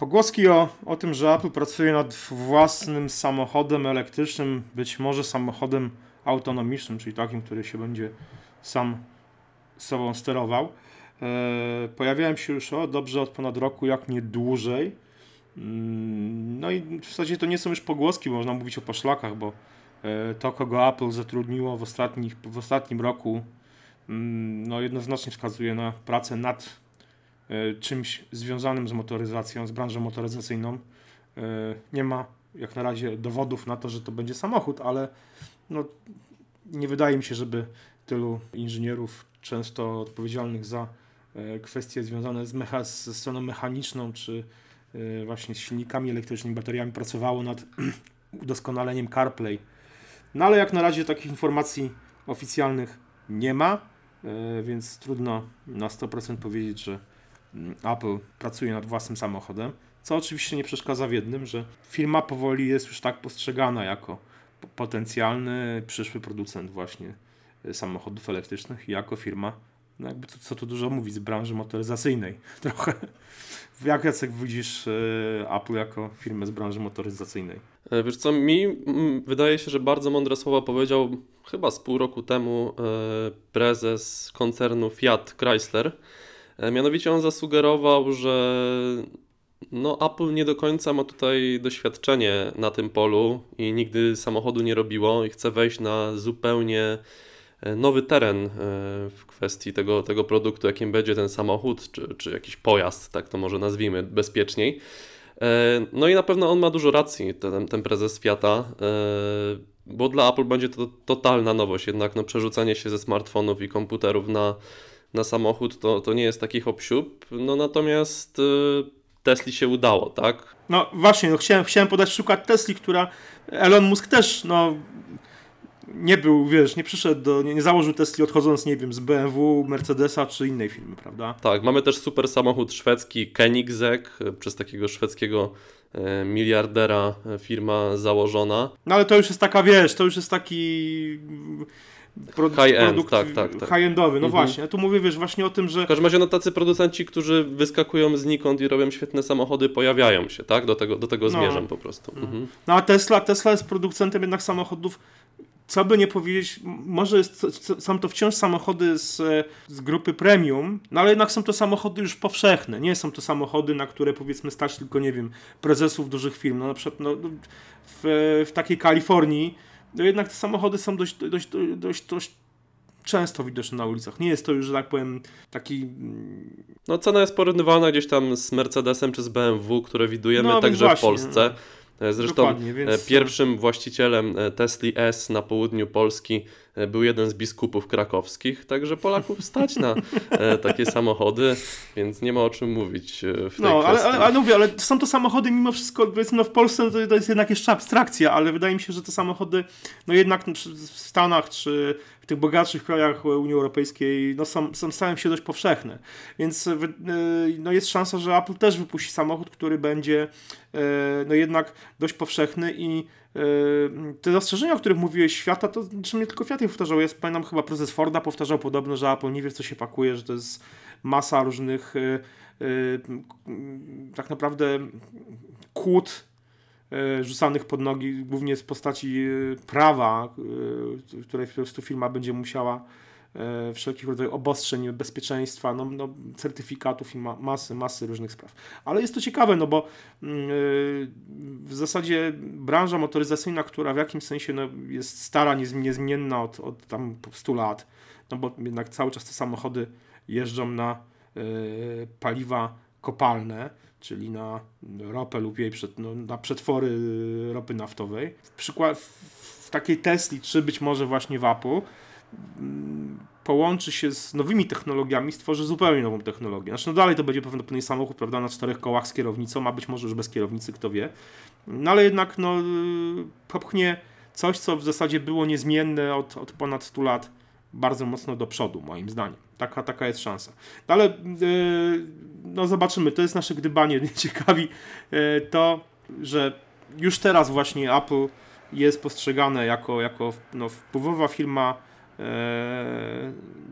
Pogłoski o, o tym, że Apple pracuje nad własnym samochodem elektrycznym, być może samochodem autonomicznym, czyli takim, który się będzie sam sobą sterował, e, pojawiają się już o, dobrze od ponad roku, jak nie dłużej. Mm, no i w zasadzie to nie są już pogłoski, można mówić o poszlakach, bo e, to, kogo Apple zatrudniło w, ostatnich, w ostatnim roku, mm, no jednoznacznie wskazuje na pracę nad czymś związanym z motoryzacją, z branżą motoryzacyjną. E, nie ma jak na razie dowodów na to, że to będzie samochód, ale no, nie wydaje mi się, żeby tylu inżynierów, często odpowiedzialnych za e, kwestie związane z mecha- ze stroną mechaniczną, czy właśnie z silnikami elektrycznymi, bateriami, pracowało nad udoskonaleniem CarPlay. No ale jak na razie takich informacji oficjalnych nie ma, więc trudno na 100% powiedzieć, że Apple pracuje nad własnym samochodem, co oczywiście nie przeszkadza w jednym, że firma powoli jest już tak postrzegana jako potencjalny przyszły producent właśnie e, samochodów elektrycznych i jako firma, no jakby to, co tu dużo mówić, z branży motoryzacyjnej trochę. Jak Jacek widzisz e, Apple jako firmę z branży motoryzacyjnej? E, wiesz co, mi wydaje się, że bardzo mądre słowa powiedział chyba z pół roku temu prezes koncernu Fiat Chrysler, E, mianowicie on zasugerował, że no Apple nie do końca ma tutaj doświadczenie na tym polu i nigdy samochodu nie robiło i chce wejść na zupełnie e, nowy teren e, w kwestii tego, tego produktu, jakim będzie ten samochód, czy, czy jakiś pojazd, tak to może nazwijmy bezpieczniej. No i na pewno on ma dużo racji, ten, ten prezes Fiata, bo dla Apple będzie to totalna nowość, jednak no, przerzucanie się ze smartfonów i komputerów na na samochód, to, to nie jest takich obsiób. No natomiast y, Tesli się udało, tak? No właśnie, no chciałem, chciałem podać przykład Tesli, która Elon Musk też, no nie był, wiesz, nie przyszedł do, nie, nie założył Tesli odchodząc, nie wiem, z BMW, Mercedesa czy innej firmy, prawda? Tak, mamy też super samochód szwedzki Koenigsegg, przez takiego szwedzkiego miliardera e, firma założona. No ale to już jest taka, wiesz, to już jest taki high-end, tak, tak, tak. high-endowy, no mhm. właśnie. Ja tu mówię, wiesz, właśnie o tym, że... W każdym razie no tacy producenci, którzy wyskakują znikąd i robią świetne samochody, pojawiają się, tak? Do tego, do tego no. zmierzam po prostu. No. Mhm. no a Tesla, Tesla jest producentem jednak samochodów co by nie powiedzieć, może jest, są to wciąż samochody z, z grupy premium, no ale jednak są to samochody już powszechne. Nie są to samochody, na które powiedzmy stać tylko, nie wiem, prezesów dużych firm. No na przykład no, w, w takiej Kalifornii no jednak te samochody są dość, dość, dość, dość często widoczne na ulicach. Nie jest to już, że tak powiem, taki... Mm, no cena jest porównywana gdzieś tam z Mercedesem czy z BMW, które widujemy no, także w Polsce. No. Zresztą więc... pierwszym właścicielem e, Tesla S na południu Polski E, był jeden z biskupów krakowskich, także Polaków stać na e, takie samochody, więc nie ma o czym mówić e, w tej no, ale, ale, ale, mówię, ale są to samochody mimo wszystko, powiedzmy, no w Polsce to, to jest jednak jeszcze abstrakcja, ale wydaje mi się, że te samochody, no jednak w Stanach czy w tych bogatszych krajach Unii Europejskiej, no są, są stają się dość powszechne. Więc no jest szansa, że Apple też wypuści samochód, który będzie no jednak dość powszechny i te zastrzeżenia, o których mówiłeś świata, to znaczy nie tylko Fiat je powtarzał. Ja pamiętam chyba prezes Forda powtarzał podobno, że Apple nie wie, co się pakuje, że to jest masa różnych yy, yy, tak naprawdę kłód rzucanych pod nogi, głównie z postaci prawa, które po prostu firma będzie musiała wszelkich rodzajów obostrzeń bezpieczeństwa, no, no, certyfikatów i ma, masy, masy różnych spraw. Ale jest to ciekawe, no bo yy, w zasadzie branża motoryzacyjna, która w jakimś sensie no, jest stara, niezmienna od, od tam 100 lat, no bo jednak cały czas te samochody jeżdżą na yy, paliwa kopalne, czyli na ropę lub jej przed, no, na przetwory ropy naftowej. W, przykład, w takiej Tesli, czy być może właśnie w Apple, połączy się z nowymi technologiami, stworzy zupełnie nową technologię. Znaczy, no dalej to będzie pewnie samochód, prawda, na czterech kołach z kierownicą, a być może już bez kierownicy, kto wie. No ale jednak, no, popchnie coś, co w zasadzie było niezmienne od, od ponad 100 lat, bardzo mocno do przodu, moim zdaniem. Taka, taka jest szansa. No ale, yy, no zobaczymy, to jest nasze gdybanie. Ciekawi yy, to, że już teraz właśnie Apple jest postrzegane jako, jako no, wpływowa firma,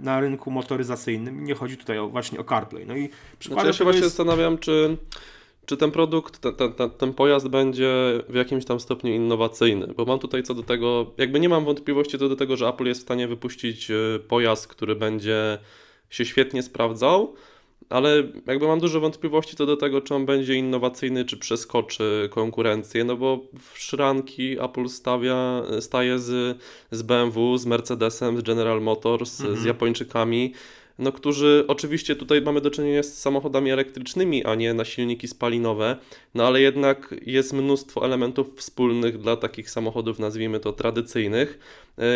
na rynku motoryzacyjnym. Nie chodzi tutaj o, właśnie o CarPlay. No i znaczy ja się właśnie jest... zastanawiam, czy czy ten produkt, ten, ten, ten, pojazd będzie w jakimś tam stopniu innowacyjny? Bo mam tutaj co do tego, jakby nie mam wątpliwości co do tego, że Apple jest w stanie wypuścić y, pojazd, który będzie się świetnie sprawdzał, ale jakby mam dużo wątpliwości co do tego, czy on będzie innowacyjny, czy przeskoczy konkurencję, no bo w szranki Apple stawia, staje z, z BMW, z Mercedesem, z General Motors, Mhm. z Japończykami, no którzy oczywiście tutaj mamy do czynienia z samochodami elektrycznymi, a nie na silniki spalinowe, no ale jednak jest mnóstwo elementów wspólnych dla takich samochodów, nazwijmy to tradycyjnych,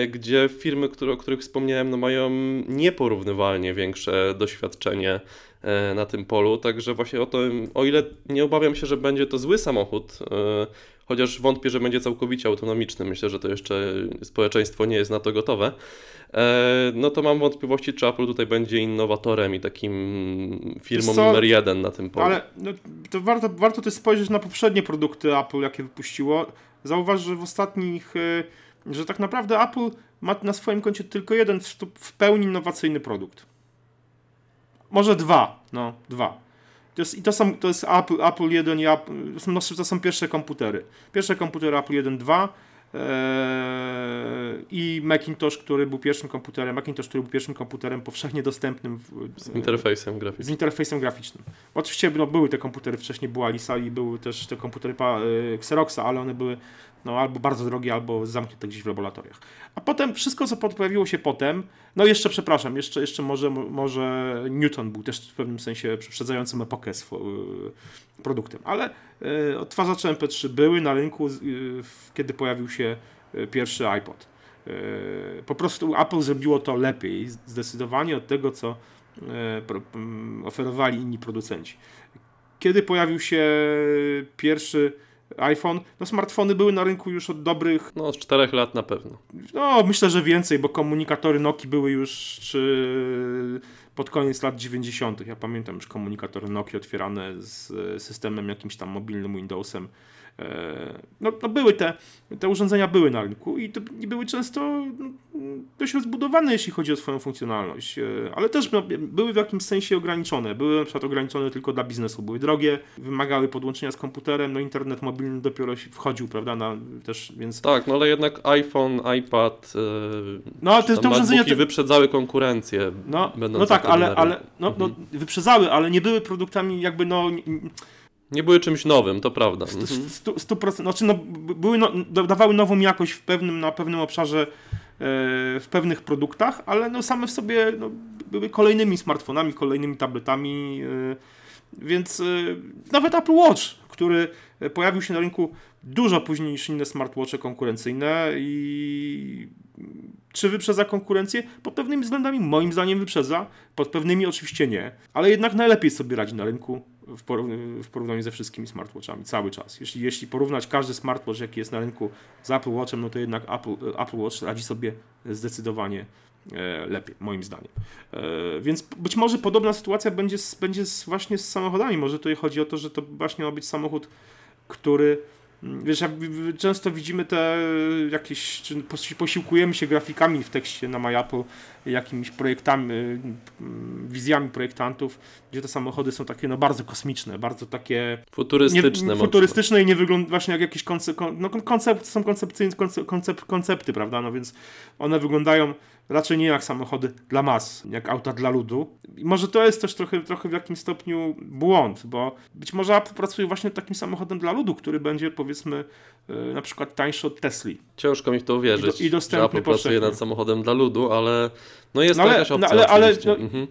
gdzie firmy, które, o których wspomniałem, no mają nieporównywalnie większe doświadczenie e, na tym polu, także właśnie o to, o ile nie obawiam się, że będzie to zły samochód, e, chociaż wątpię, że będzie całkowicie autonomiczny, myślę, że to jeszcze społeczeństwo nie jest na to gotowe, e, no to mam wątpliwości, czy Apple tutaj będzie innowatorem i takim firmą co? numer jeden na tym polu. Ale no, to warto, warto też spojrzeć na poprzednie produkty Apple, jakie wypuściło. Zauważ, że w ostatnich, y, że tak naprawdę Apple ma na swoim koncie tylko jeden w, pełni innowacyjny produkt. Może dwa, no, dwa. To jest, I to, są, to jest Apple, Apple 1 i Apple, to są, no, to są pierwsze komputery. Pierwsze komputery Apple 1, 2 e, i Macintosh, który był pierwszym komputerem, Macintosh, który był pierwszym komputerem powszechnie dostępnym w, Z interfejsem z graficznym. interfejsem graficznym. Oczywiście no, były te komputery, wcześniej była Lisa i były też te komputery pa, y, Xeroxa, ale one były no, albo bardzo drogie, albo zamknięte gdzieś w laboratoriach. A potem wszystko, co pojawiło się potem, no jeszcze przepraszam, jeszcze, jeszcze może, może Newton był też w pewnym sensie poprzedzającym epokę swo- y, produktem, ale y, odtwarzacze MP3 były na rynku, y, kiedy pojawił się pierwszy iPod. Po prostu Apple zrobiło to lepiej, zdecydowanie od tego, co mm, oferowali inni producenci. Kiedy pojawił się pierwszy iPhone, no smartfony były na rynku już od dobrych, No, z czterech lat na pewno. no myślę, że więcej, bo komunikatory Nokia były już czy pod koniec lat 90. Ja pamiętam już komunikatory Nokia otwierane z e, systemem jakimś tam mobilnym Windowsem. E, No, no były te, te urządzenia były na rynku i, to, i były często no, dość rozbudowane, jeśli chodzi o swoją funkcjonalność, e, ale też no, były w jakimś sensie ograniczone. Były na przykład ograniczone tylko dla biznesu, były drogie, wymagały podłączenia z komputerem, no internet mobilny dopiero się wchodził, prawda, na, też, więc... Tak, no ale jednak iPhone, iPad, yy, No, te, te urządzenia... MacBooki wyprzedzały konkurencję. No, no tak, ale, ale no, no, Mhm. wyprzedzały, ale nie były produktami jakby no Nie były czymś nowym, to prawda. stu- Mhm. stu- 100%, znaczy no, były no, da- dawały nową jakość w pewnym, na pewnym obszarze e, w pewnych produktach, ale no same w sobie no, były kolejnymi smartfonami, kolejnymi tabletami, e, więc e, nawet Apple Watch, który pojawił się na rynku dużo później niż inne smartwatche konkurencyjne i czy wyprzedza konkurencję? Pod pewnymi względami moim zdaniem wyprzedza, pod pewnymi oczywiście nie, ale jednak najlepiej sobie radzi na rynku w, porów- w porównaniu ze wszystkimi smartwatchami cały czas. Jeśli, jeśli porównać każdy smartwatch, jaki jest na rynku z Apple Watchem, no to jednak Apple, Apple Watch radzi sobie zdecydowanie e, lepiej, moim zdaniem. E, Więc być może podobna sytuacja będzie, z, będzie z, właśnie z samochodami. Może tutaj chodzi o to, że to właśnie ma być samochód, który mm, Wiesz, często widzimy te jakieś, czy posi- posiłkujemy się grafikami w tekście na MyApple, jakimiś projektami, y, mm, wizjami projektantów, gdzie te samochody są takie no bardzo kosmiczne, bardzo takie Futurystyczne nie, mocno. futurystyczne i nie wyglądają właśnie jak jakieś konce, kon, no, kon- koncept, są koncepcyjne, konce, koncept, koncepty, prawda, no więc one wyglądają raczej nie jak samochody dla mas, jak auta dla ludu. I może to jest też trochę, trochę w jakimś stopniu błąd, bo być może Apple pracuje właśnie nad takim samochodem dla ludu, który będzie powiedzmy y, na przykład tańszy od Tesli. Ciężko mi w to uwierzyć, I do- i dostępny że Apple pracuje nad samochodem dla ludu, ale no jest No to ale- no opcja ale- ale- oczywiście. no- Mhm.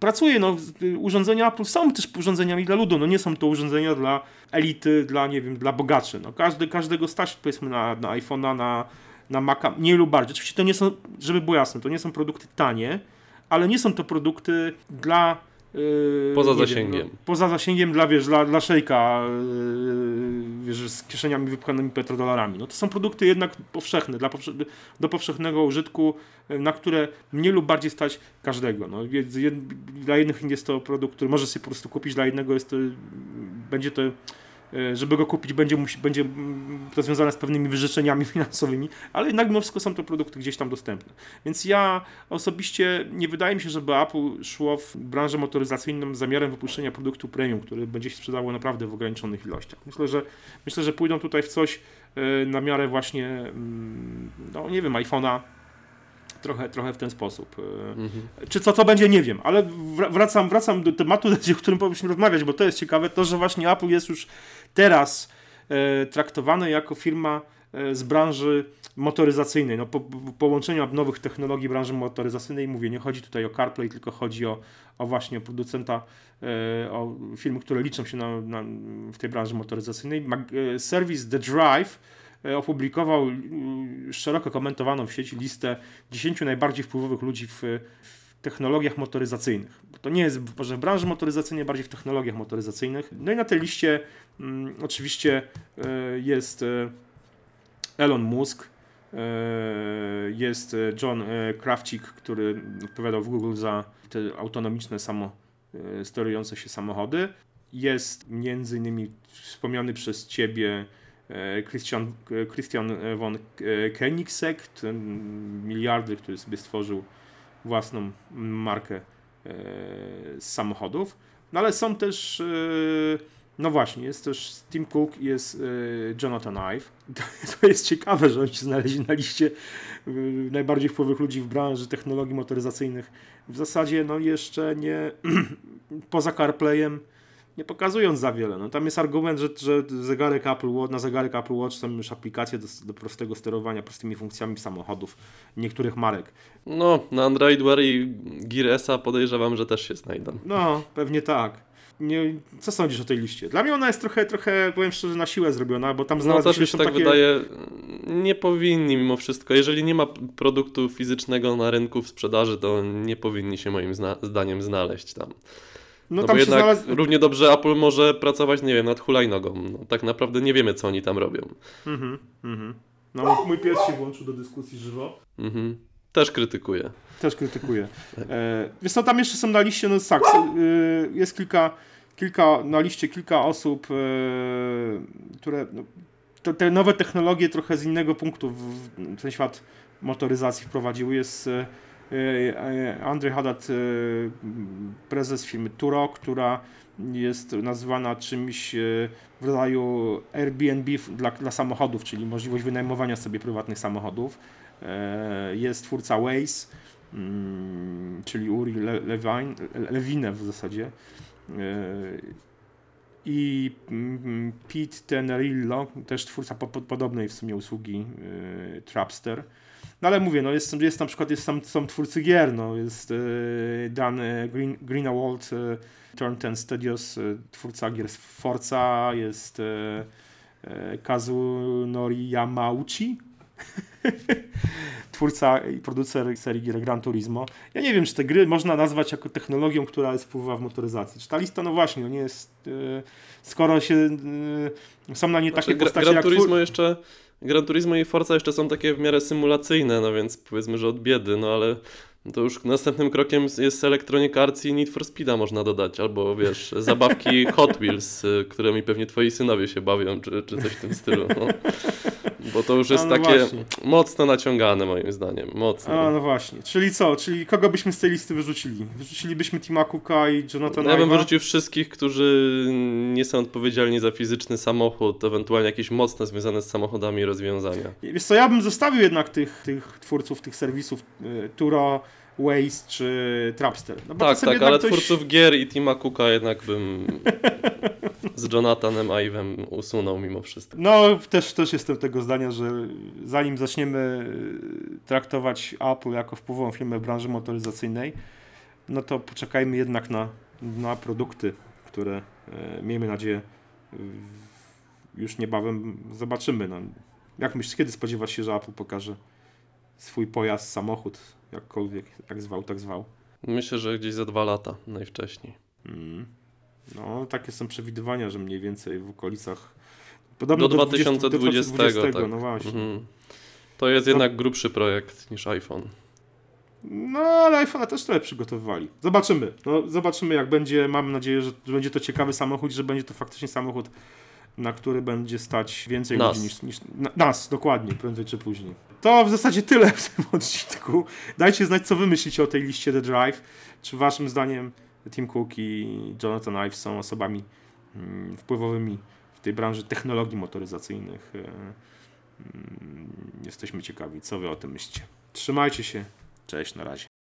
pracuje, no urządzenia Apple są też urządzeniami dla ludu, no nie są to urządzenia dla elity, dla nie wiem, dla bogaczy, no każdy, każdego stać powiedzmy na, na iPhone'a, na, na Maca, mniej lub bardziej, oczywiście to nie są, żeby było jasne, to nie są produkty tanie, ale nie są to produkty dla yy, Poza nie wiem, zasięgiem. no, poza zasięgiem dla, wiesz, dla, dla szejka, yy, wiesz, z kieszeniami wypchanymi petrodolarami. No to są produkty jednak powszechne, dla powsze- do powszechnego użytku, yy, na które mniej lub bardziej stać każdego. No, jed, dla jednych jest to produkt, który może sobie po prostu kupić, dla jednego jest to, będzie to e, żeby go kupić, będzie, musi, będzie mm, to związane z pewnymi wyrzeczeniami finansowymi, ale jednak mimo wszystko są to produkty gdzieś tam dostępne. Więc ja osobiście nie wydaje mi się, żeby Apple szło w branżę motoryzacyjną z zamiarem wypuszczenia produktu premium, który będzie się sprzedało naprawdę w ograniczonych ilościach. Myślę, że myślę, że pójdą tutaj w coś e, na miarę właśnie, mm, no nie wiem, iPhone'a trochę, trochę w ten sposób. E, Mhm. Czy co to będzie, nie wiem, ale wr- wracam, wracam do tematu, o którym powinniśmy rozmawiać, bo to jest ciekawe, to, że właśnie Apple jest już teraz e, traktowane jako firma e, z branży motoryzacyjnej, no po, po połączeniu nowych technologii branży motoryzacyjnej, mówię, nie chodzi tutaj o CarPlay, tylko chodzi o, o właśnie producenta, e, o firmy, które liczą się na, na, w tej branży motoryzacyjnej. Mag, e, serwis The Drive opublikował y, szeroko komentowaną w sieci listę 10 najbardziej wpływowych ludzi w, w technologiach motoryzacyjnych. To nie jest może w branży motoryzacyjnej, bardziej w technologiach motoryzacyjnych. No i na tej liście mm, oczywiście e, jest e, Elon Musk, e, jest e, John e, Krawczyk, który odpowiadał w Google za te autonomiczne samo e, sterujące się samochody. Jest między innymi wspomniany przez ciebie e, Christian, e, Christian von e, Koenigsegg, ten miliarder, który sobie stworzył własną markę e, z samochodów. No ale są też, e, no właśnie, jest też Tim Cook jest e, Jonathan Ive. To, jest ciekawe, że oni się znaleźli na liście e, najbardziej wpływowych ludzi w branży technologii motoryzacyjnych. W zasadzie no jeszcze nie, poza CarPlayem, nie pokazując za wiele. No, tam jest argument, że, że zegarek Apple Watch, na zegarek Apple Watch są już aplikacje do, do prostego sterowania prostymi funkcjami samochodów niektórych marek. No, na Android Wear i Gear S podejrzewam, że też się znajdą. No, pewnie tak. Nie, co sądzisz o tej liście? Dla mnie ona jest trochę, trochę powiem szczerze, na siłę zrobiona, bo tam No znalazły też się mi tak takie... wydaje, nie powinni mimo wszystko. Jeżeli nie ma produktu fizycznego na rynku w sprzedaży, to nie powinni się moim zdaniem znaleźć tam. No No, tam bo się jednak znalazł... równie dobrze Apple może pracować, nie wiem, nad hulajnogą. No, tak naprawdę nie wiemy, co oni tam robią. Mhm, mhm. No, mój pies się włączył do dyskusji żywo. Mhm. Też krytykuję. Też krytykuję. E, wiesz co, tam jeszcze są na liście, no tak, s- y, jest kilka, kilka, na liście kilka osób, e, które, no, to, te nowe technologie trochę z innego punktu w, w ten świat motoryzacji wprowadziły. Jest e, e, Andrzej Haddad, e, prezes firmy Turo, która jest nazywana czymś e, w rodzaju Airbnb dla, dla samochodów, czyli możliwość wynajmowania sobie prywatnych samochodów. E, Jest twórca Waze, mm, czyli Uri Le- Levine, Lewine w zasadzie. I mm, Pete Tenerillo, też twórca po, po, podobnej w sumie usługi e, Trapster. No ale mówię, no jest, jest na przykład jest sam, są twórcy gier, no jest e, Dan e, Green, Greenwald, e, Turn 10 Studios, e, twórca gier z Forza, jest e, Kazunori Yamauchi, twórca i producer serii gier Gran Turismo. Ja nie wiem, czy te gry można nazwać jako technologią, która jest wpływa w motoryzacji. Czy ta lista, no właśnie, no nie jest, e, skoro się e, są na nie takie Znaczy, Gra- postacie Gran jak Turismo twór- jeszcze, Gran Turismo i Forza jeszcze są takie w miarę symulacyjne, no więc powiedzmy, że od biedy, no ale to już następnym krokiem jest Electronic Arts i Need for Speeda można dodać, albo wiesz, zabawki Hot Wheels, y, którymi pewnie twoi synowie się bawią, czy, czy coś w tym stylu, no. Bo to już jest no takie właśnie. mocno naciągane moim zdaniem, mocno. A, no właśnie. Czyli co? Czyli kogo byśmy z tej listy wyrzucili? Wyrzucilibyśmy Tima Cooka i Jonathana Ja bym wyrzucił wszystkich, którzy nie są odpowiedzialni za fizyczny samochód, ewentualnie jakieś mocno związane z samochodami rozwiązania. Wiesz co, ja bym zostawił jednak tych, tych twórców, tych serwisów y, Turo, Waze czy Trapster. No Tak, tak, jednak ale dość- twórców gier i Tima Cooka jednak bym z Jonathanem Ive'em usunął mimo wszystko. No, też, też jestem tego zdania, że zanim zaczniemy y, traktować Apple jako wpływową firmę branży motoryzacyjnej, no to poczekajmy jednak na, na produkty, które e, miejmy nadzieję już niebawem zobaczymy. No, jak myślisz, kiedy spodziewać się, że Apple pokaże swój pojazd, samochód, jakkolwiek, jak zwał, tak zwał? Myślę, że gdzieś za dwa lata najwcześniej. Mm. No, takie są przewidywania, że mniej więcej w okolicach. Podobno Do 20 2020, do 2020, tak. no właśnie. Mhm. To jest jednak grubszy projekt niż iPhone. No, ale iPhone'a też trochę przygotowywali. Zobaczymy. No, zobaczymy, jak będzie. Mam nadzieję, że będzie to ciekawy samochód, że będzie to faktycznie samochód na który będzie stać więcej Nas. ludzi niż, niż na, nas, dokładnie, prędzej czy później. To w zasadzie tyle w tym odcinku. Dajcie znać, co wy myślicie o tej liście The Drive. Czy waszym zdaniem Tim Cook i Jonathan Ive są osobami mm, wpływowymi w tej branży technologii motoryzacyjnych? E, mm, Jesteśmy ciekawi, co wy o tym myślicie. Trzymajcie się. Cześć, na razie.